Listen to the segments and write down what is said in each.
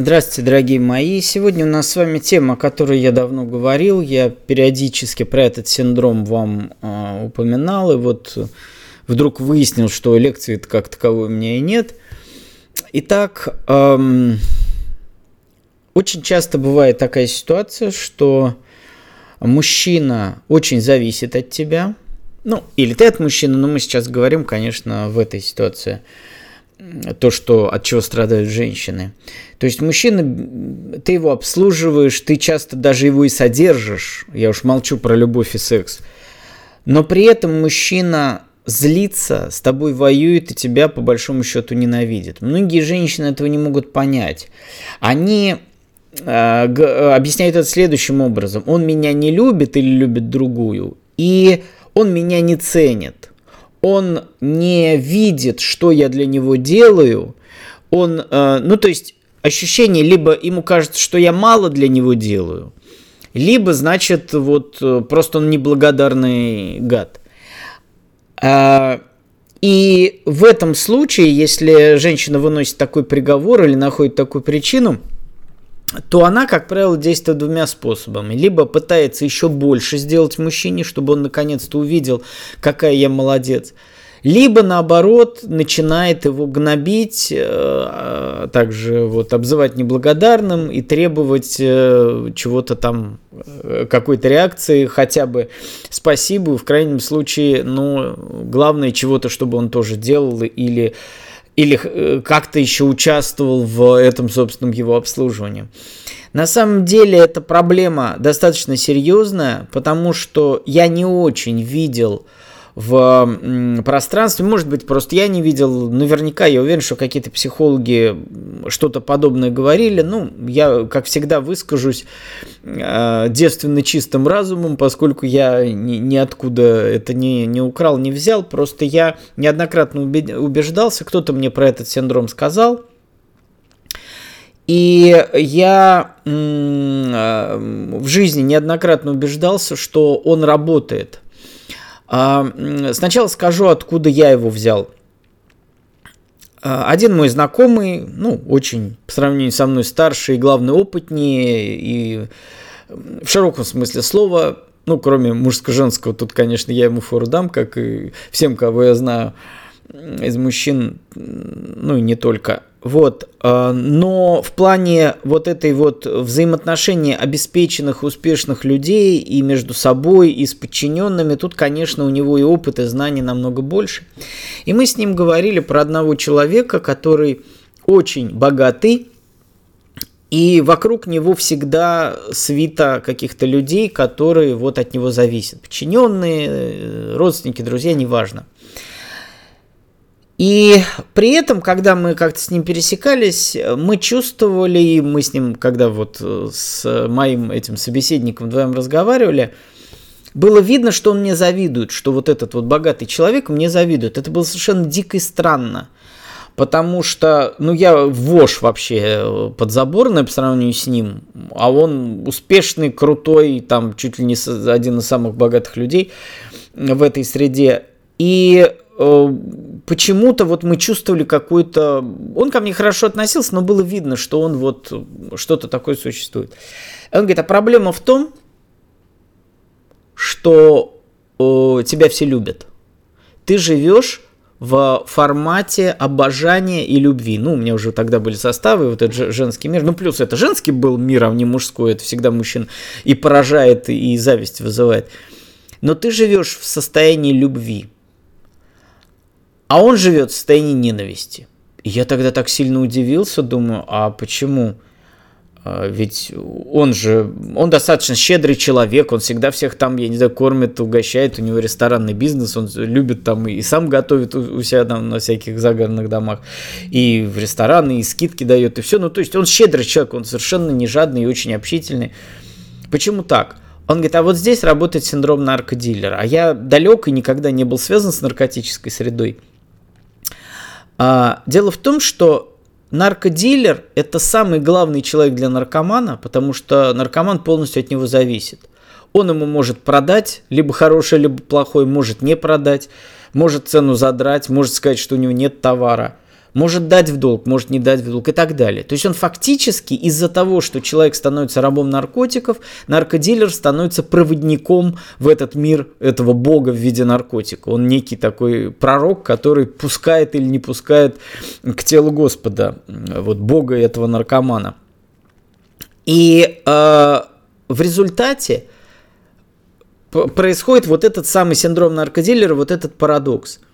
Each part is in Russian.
Здравствуйте, дорогие мои. Сегодня у нас с вами тема, о которой я давно говорил. Я периодически про этот синдром вам э, упоминал, и вот вдруг выяснил, что лекции как таковой у меня и нет. Итак, эм, очень часто бывает такая ситуация, что мужчина очень зависит от тебя. Ну, или ты от мужчины, но мы сейчас говорим, конечно, в этой ситуации то, что, от чего страдают женщины. То есть мужчина, ты его обслуживаешь, ты часто даже его и содержишь. Я уж молчу про любовь и секс. Но при этом мужчина злится, с тобой воюет и тебя по большому счету ненавидит. Многие женщины этого не могут понять. Они э, объясняют это следующим образом. Он меня не любит или любит другую, и он меня не ценит он не видит, что я для него делаю, он, э, ну то есть ощущение, либо ему кажется, что я мало для него делаю, либо, значит, вот э, просто он неблагодарный гад. А, и в этом случае, если женщина выносит такой приговор или находит такую причину, то она, как правило, действует двумя способами. Либо пытается еще больше сделать мужчине, чтобы он наконец-то увидел, какая я молодец. Либо, наоборот, начинает его гнобить, э, также вот обзывать неблагодарным и требовать э, чего-то там, э, какой-то реакции, хотя бы спасибо, в крайнем случае, ну, главное, чего-то, чтобы он тоже делал или или э, как-то еще участвовал в этом собственном его обслуживании. На самом деле эта проблема достаточно серьезная, потому что я не очень видел в пространстве. Может быть, просто я не видел. Наверняка я уверен, что какие-то психологи что-то подобное говорили. Ну, я, как всегда, выскажусь э, девственно чистым разумом, поскольку я ни, ниоткуда это не, не украл, не взял. Просто я неоднократно убеждался, кто-то мне про этот синдром сказал. И я э, в жизни неоднократно убеждался, что он работает – сначала скажу, откуда я его взял. А, один мой знакомый, ну, очень по сравнению со мной старший и, главное, опытнее, и в широком смысле слова, ну, кроме мужско-женского, тут, конечно, я ему фору дам, как и всем, кого я знаю из мужчин, ну и не только. Вот, а, но в плане вот этой вот взаимоотношения обеспеченных, успешных людей и между собой, и с подчиненными, тут, конечно, у него и опыт, и знаний намного больше. И мы с ним говорили про одного человека, который очень богатый, и вокруг него всегда свита каких-то людей, которые вот от него зависят. Подчиненные, родственники, друзья, неважно. И при этом, когда мы как-то с ним пересекались, мы чувствовали, и мы с ним, когда вот э, с моим этим собеседником вдвоем разговаривали, было видно, что он мне завидует, что вот этот вот богатый человек мне завидует. Это было совершенно дико и странно. Потому что, ну, я вож вообще э, подзаборный по сравнению с ним, а он успешный, крутой, там, чуть ли не один из самых богатых людей в этой среде. И Э, почему-то вот мы чувствовали какой-то... Он ко мне хорошо относился, но было видно, что он вот что-то такое существует. Он говорит, а проблема в том, что э, тебя все любят. Ты живешь в формате обожания и любви. Ну, у меня уже тогда были составы, вот этот женский мир. Ну, плюс это женский был мир, а не мужской. Это всегда мужчин и поражает, и зависть вызывает. Но ты живешь в состоянии любви а он живет в состоянии ненависти. И я тогда так сильно удивился, думаю, а почему? А, ведь он же, он достаточно щедрый человек, он всегда всех там, я не знаю, кормит, угощает, у него ресторанный бизнес, он любит там и сам готовит у себя там на всяких загородных домах, и в рестораны, и скидки дает, и все. Ну, то есть он щедрый человек, он совершенно не жадный и очень общительный. Почему так? Он говорит, а вот здесь работает синдром наркодилера, а я далек и никогда не был связан с наркотической средой. А, дело в том, что наркодилер – это самый главный человек для наркомана, потому что наркоман полностью от него зависит. Он ему может продать, либо хорошее, либо плохое, может не продать, может цену задрать, может сказать, что у него нет товара, может дать в долг, может не дать в долг и так далее. То есть он фактически из-за того, что человек становится рабом наркотиков, наркодилер становится проводником в этот мир этого бога в виде наркотика. Он некий такой пророк, который пускает или не пускает к телу Господа, вот бога этого наркомана. И э, в результате происходит вот этот самый синдром наркодилера, вот этот парадокс –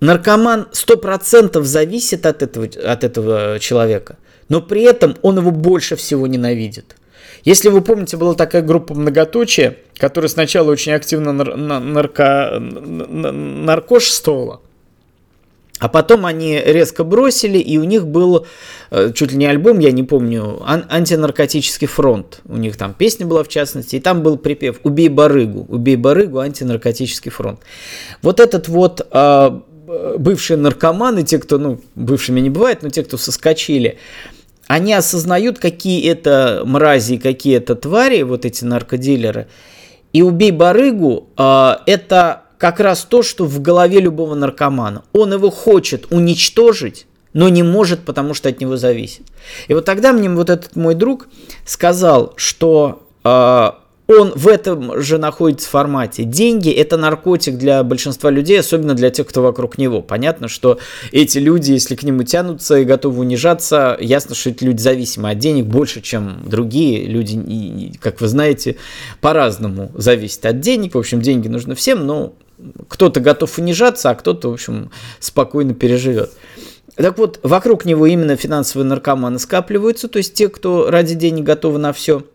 Наркоман 100% зависит от этого, от этого человека, но при этом он его больше всего ненавидит. Если вы помните, была такая группа многоточие, которая сначала очень активно нар- нарко- наркошествовала, а потом они резко бросили, и у них был э, чуть ли не альбом, я не помню, ан- антинаркотический фронт. У них там песня была в частности, и там был припев «Убей барыгу», «Убей барыгу, антинаркотический фронт». Вот этот вот э, бывшие наркоманы, те, кто, ну, бывшими не бывает, но те, кто соскочили, они осознают, какие это мрази, какие это твари, вот эти наркодилеры. И убей барыгу э, это как раз то, что в голове любого наркомана. Он его хочет уничтожить, но не может, потому что от него зависит. И вот тогда мне вот этот мой друг сказал, что э, он в этом же находится формате. Деньги – это наркотик для большинства людей, особенно для тех, кто вокруг него. Понятно, что эти люди, если к нему тянутся и готовы унижаться, ясно, что эти люди зависимы от денег больше, чем другие люди, как вы знаете, по-разному зависят от денег. В общем, деньги нужны всем, но кто-то готов унижаться, а кто-то, в общем, спокойно переживет. Так вот, вокруг него именно финансовые наркоманы скапливаются, то есть те, кто ради денег готовы на все –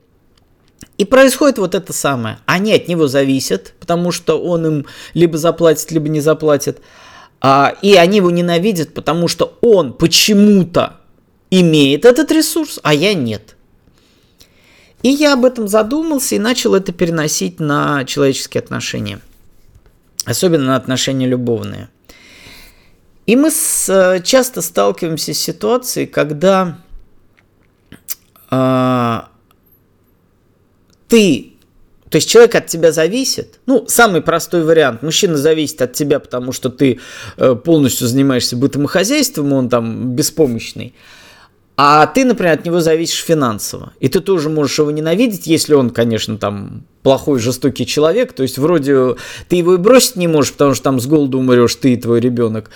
и происходит вот это самое. Они от него зависят, потому что он им либо заплатит, либо не заплатит. А, и они его ненавидят, потому что он почему-то имеет этот ресурс, а я нет. И я об этом задумался и начал это переносить на человеческие отношения. Особенно на отношения любовные. И мы с, э, часто сталкиваемся с ситуацией, когда э, ты то есть человек от тебя зависит. Ну, самый простой вариант. Мужчина зависит от тебя, потому что ты э, полностью занимаешься бытом и хозяйством, он там беспомощный. А ты, например, от него зависишь финансово. И ты тоже можешь его ненавидеть, если он, конечно, там плохой, жестокий человек. То есть вроде ты его и бросить не можешь, потому что там с голоду умрешь ты и твой ребенок.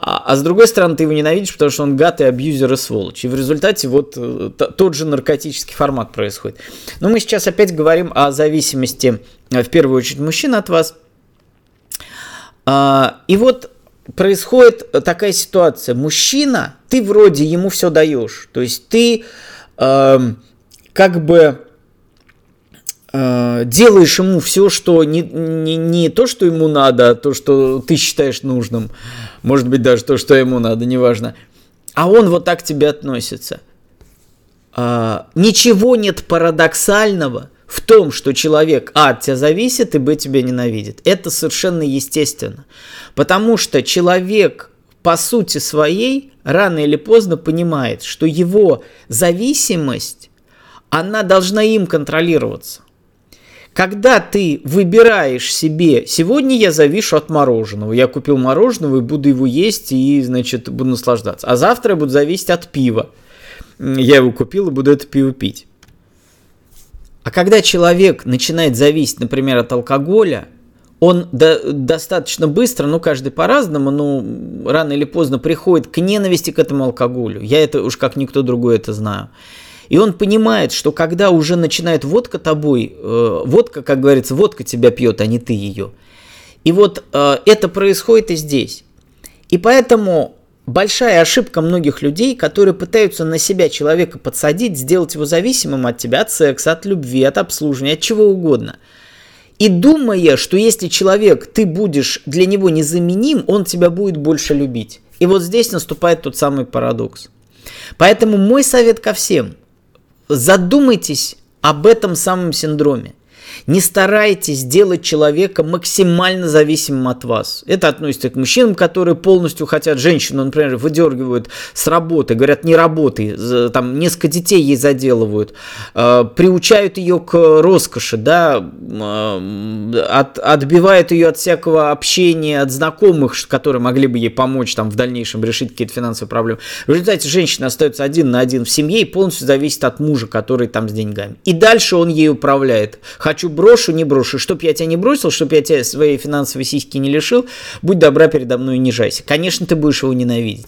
А, а с другой стороны, ты его ненавидишь, потому что он гад и абьюзер и сволочь. И в результате вот э, тот же наркотический формат происходит. Но мы сейчас опять говорим о зависимости, э, в первую очередь, мужчин от вас. А, и вот происходит такая ситуация. Мужчина, ты вроде ему все даешь. То есть ты э, как бы э, делаешь ему все, что не, не, не то, что ему надо, а то, что ты считаешь нужным может быть даже то, что ему надо, неважно. А он вот так к тебе относится. А, ничего нет парадоксального в том, что человек А от тебя зависит и Б тебя ненавидит. Это совершенно естественно. Потому что человек по сути своей рано или поздно понимает, что его зависимость, она должна им контролироваться. Когда ты выбираешь себе, сегодня я завишу от мороженого, я купил мороженого и буду его есть и, значит, буду наслаждаться. А завтра я буду зависеть от пива. Я его купил и буду это пиво пить. А когда человек начинает зависеть, например, от алкоголя, он до, достаточно быстро, ну каждый по-разному, но рано или поздно приходит к ненависти к этому алкоголю. Я это уж как никто другой это знаю. И он понимает, что когда уже начинает водка тобой, э, водка, как говорится, водка тебя пьет, а не ты ее. И вот э, это происходит и здесь. И поэтому большая ошибка многих людей, которые пытаются на себя человека подсадить, сделать его зависимым от тебя, от секса, от любви, от обслуживания, от чего угодно. И думая, что если человек, ты будешь для него незаменим, он тебя будет больше любить. И вот здесь наступает тот самый парадокс. Поэтому мой совет ко всем – задумайтесь об этом самом синдроме. Не старайтесь сделать человека максимально зависимым от вас. Это относится к мужчинам, которые полностью хотят женщину, например, выдергивают с работы, говорят, не работай, там несколько детей ей заделывают, э, приучают ее к роскоши, да, э, от, отбивают ее от всякого общения, от знакомых, которые могли бы ей помочь там в дальнейшем решить какие-то финансовые проблемы. В результате женщина остается один на один в семье и полностью зависит от мужа, который там с деньгами. И дальше он ей управляет. Хочу брошу, не брошу. Чтоб я тебя не бросил, чтоб я тебя своей финансовой сиськи не лишил, будь добра передо мной и нижайся. Конечно, ты будешь его ненавидеть.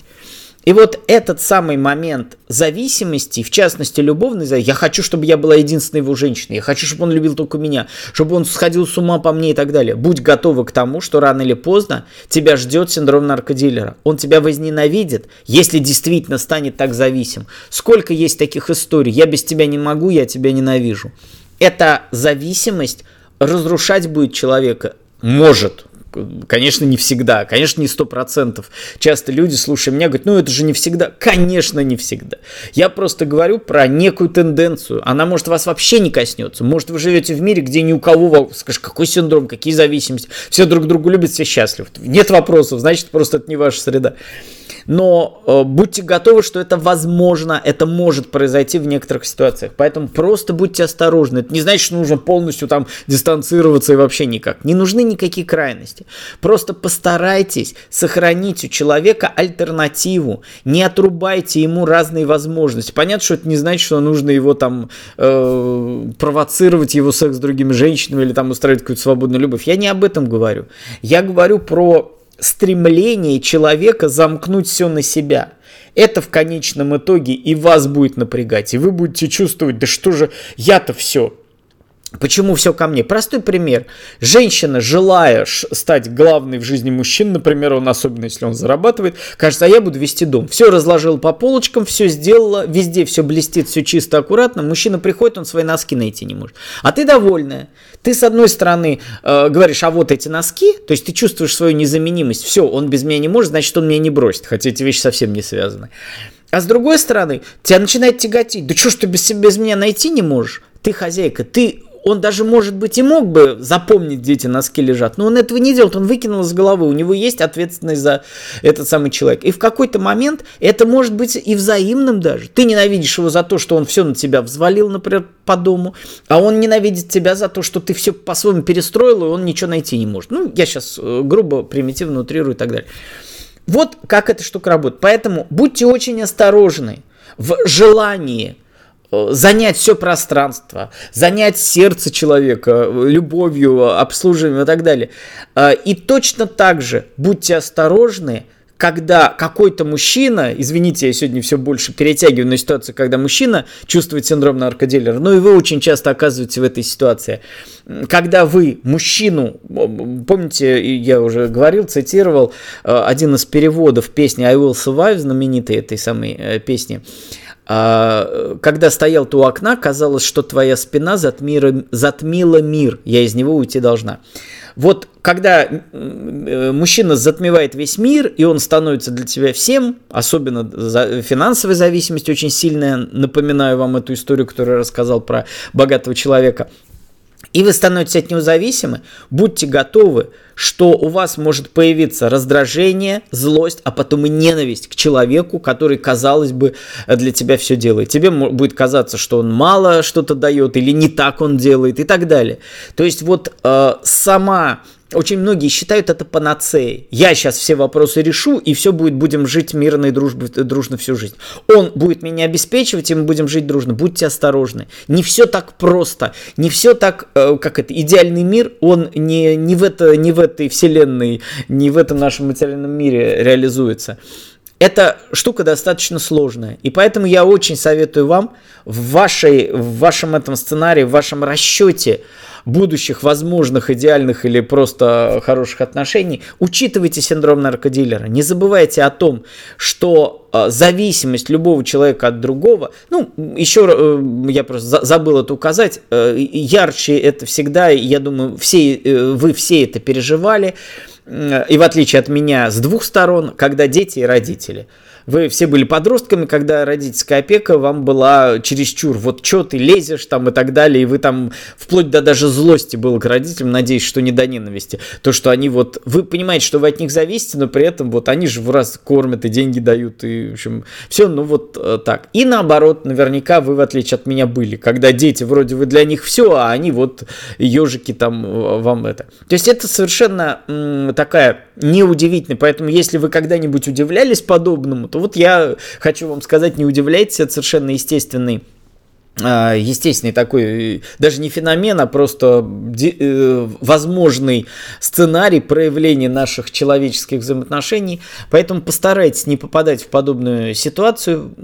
И вот этот самый момент зависимости, в частности любовной зависимости, я хочу, чтобы я была единственной его женщиной, я хочу, чтобы он любил только меня, чтобы он сходил с ума по мне и так далее. Будь готова к тому, что рано или поздно тебя ждет синдром наркодилера. Он тебя возненавидит, если действительно станет так зависим. Сколько есть таких историй, я без тебя не могу, я тебя ненавижу. Эта зависимость разрушать будет человека, может, Конечно, не всегда, конечно, не сто процентов. Часто люди, слушая меня, говорят, ну это же не всегда. Конечно, не всегда. Я просто говорю про некую тенденцию. Она может вас вообще не коснется. Может, вы живете в мире, где ни у кого, скажешь, какой синдром, какие зависимости. Все друг друга любят, все счастливы. Нет вопросов, значит, просто это не ваша среда но э, будьте готовы, что это возможно, это может произойти в некоторых ситуациях. Поэтому просто будьте осторожны. Это не значит, что нужно полностью там дистанцироваться и вообще никак. Не нужны никакие крайности. Просто постарайтесь сохранить у человека альтернативу. Не отрубайте ему разные возможности. Понятно, что это не значит, что нужно его там э, провоцировать, его секс с другими женщинами или там устраивать какую-то свободную любовь. Я не об этом говорю. Я говорю про стремление человека замкнуть все на себя. Это в конечном итоге и вас будет напрягать, и вы будете чувствовать, да что же, я-то все, Почему все ко мне? Простой пример. Женщина, желая стать главной в жизни мужчин, например, он особенно если он зарабатывает, кажется, а я буду вести дом. Все разложил по полочкам, все сделала, везде все блестит, все чисто, аккуратно. Мужчина приходит, он свои носки найти не может. А ты довольная. Ты с одной стороны э, говоришь, а вот эти носки, то есть ты чувствуешь свою незаменимость. Все, он без меня не может, значит, он меня не бросит. Хотя эти вещи совсем не связаны. А с другой стороны, тебя начинает тяготить. Да что ж ты без, без меня найти не можешь? Ты хозяйка, ты он даже, может быть, и мог бы запомнить, где эти носки лежат, но он этого не делает, он выкинул из головы, у него есть ответственность за этот самый человек. И в какой-то момент это может быть и взаимным даже. Ты ненавидишь его за то, что он все на тебя взвалил, например, по дому, а он ненавидит тебя за то, что ты все по-своему перестроил, и он ничего найти не может. Ну, я сейчас э, грубо, примитивно утрирую и так далее. Вот как эта штука работает. Поэтому будьте очень осторожны в желании занять все пространство, занять сердце человека любовью, обслуживанием и так далее. Э, и точно так же будьте осторожны, когда какой-то мужчина, извините, я сегодня все больше перетягиваю на ситуацию, когда мужчина чувствует синдром наркодилера, но и вы очень часто оказываетесь в этой ситуации. Когда вы мужчину, помните, я уже говорил, цитировал э, один из переводов песни I Will Survive, знаменитой этой самой песни, а, когда стоял ты у окна, казалось, что твоя спина затмила мир, я из него уйти должна. Вот когда э, мужчина затмевает весь мир, и он становится для тебя всем, особенно финансовая зависимость очень сильная, напоминаю вам эту историю, которую я рассказал про богатого человека – и вы становитесь от него зависимы, будьте готовы, что у вас может появиться раздражение, злость, а потом и ненависть к человеку, который, казалось бы, для тебя все делает. Тебе будет казаться, что он мало что-то дает или не так он делает и так далее. То есть вот э, сама очень многие считают это панацеей. Я сейчас все вопросы решу, и все будет, будем жить мирно и дружбы, дружно всю жизнь. Он будет меня обеспечивать, и мы будем жить дружно. Будьте осторожны. Не все так просто. Не все так, э, как это, идеальный мир, он не, не, в это, не в этой вселенной, не в этом нашем материальном мире реализуется. Эта штука достаточно сложная. И поэтому я очень советую вам в, вашей, в вашем этом сценарии, в вашем расчете будущих возможных идеальных или просто хороших отношений, учитывайте синдром наркодилера. Не забывайте о том, что э, зависимость любого человека от другого, ну, еще э, я просто забыл это указать, э, ярче это всегда, я думаю, все, вы все это переживали, и в отличие от меня, с двух сторон, когда дети и родители – вы все были подростками, когда родительская опека вам была чересчур. Вот что ты лезешь там и так далее, и вы там вплоть до даже злости было к родителям, надеюсь, что не до ненависти. То, что они вот, вы понимаете, что вы от них зависите, но при этом вот они же в раз кормят и деньги дают, и в общем, все, ну вот э, так. И наоборот, наверняка вы, в отличие от меня, были, когда дети, вроде вы для них все, а они вот ежики там э, вам это. То есть это совершенно м, такая неудивительная, поэтому если вы когда-нибудь удивлялись подобному, то вот я хочу вам сказать, не удивляйтесь, это совершенно естественный а, естественный такой, даже не феномен, а просто э, возможный сценарий проявления наших человеческих взаимоотношений. Поэтому постарайтесь не попадать в подобную ситуацию.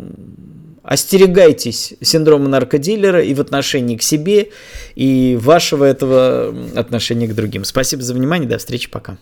Остерегайтесь синдрома наркодилера и в отношении к себе, и вашего этого отношения к другим. Спасибо за внимание, до встречи, пока.